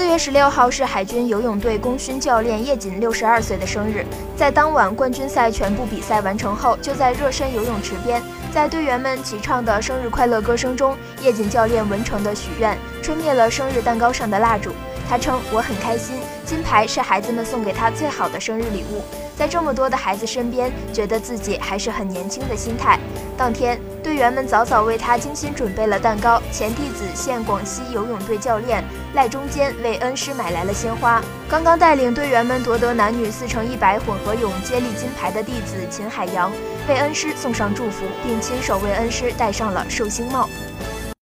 四月十六号是海军游泳队功勋教练叶瑾六十二岁的生日，在当晚冠军赛全部比赛完成后，就在热身游泳池边，在队员们齐唱的生日快乐歌声中，叶瑾教练完成的许愿，吹灭了生日蛋糕上的蜡烛。他称：“我很开心，金牌是孩子们送给他最好的生日礼物。”在这么多的孩子身边，觉得自己还是很年轻的心态。当天，队员们早早为他精心准备了蛋糕。前弟子现广西游泳队教练赖中坚为恩师买来了鲜花。刚刚带领队员们夺得男女四乘一百混合泳接力金牌的弟子秦海洋为恩师送上祝福，并亲手为恩师戴上了寿星帽。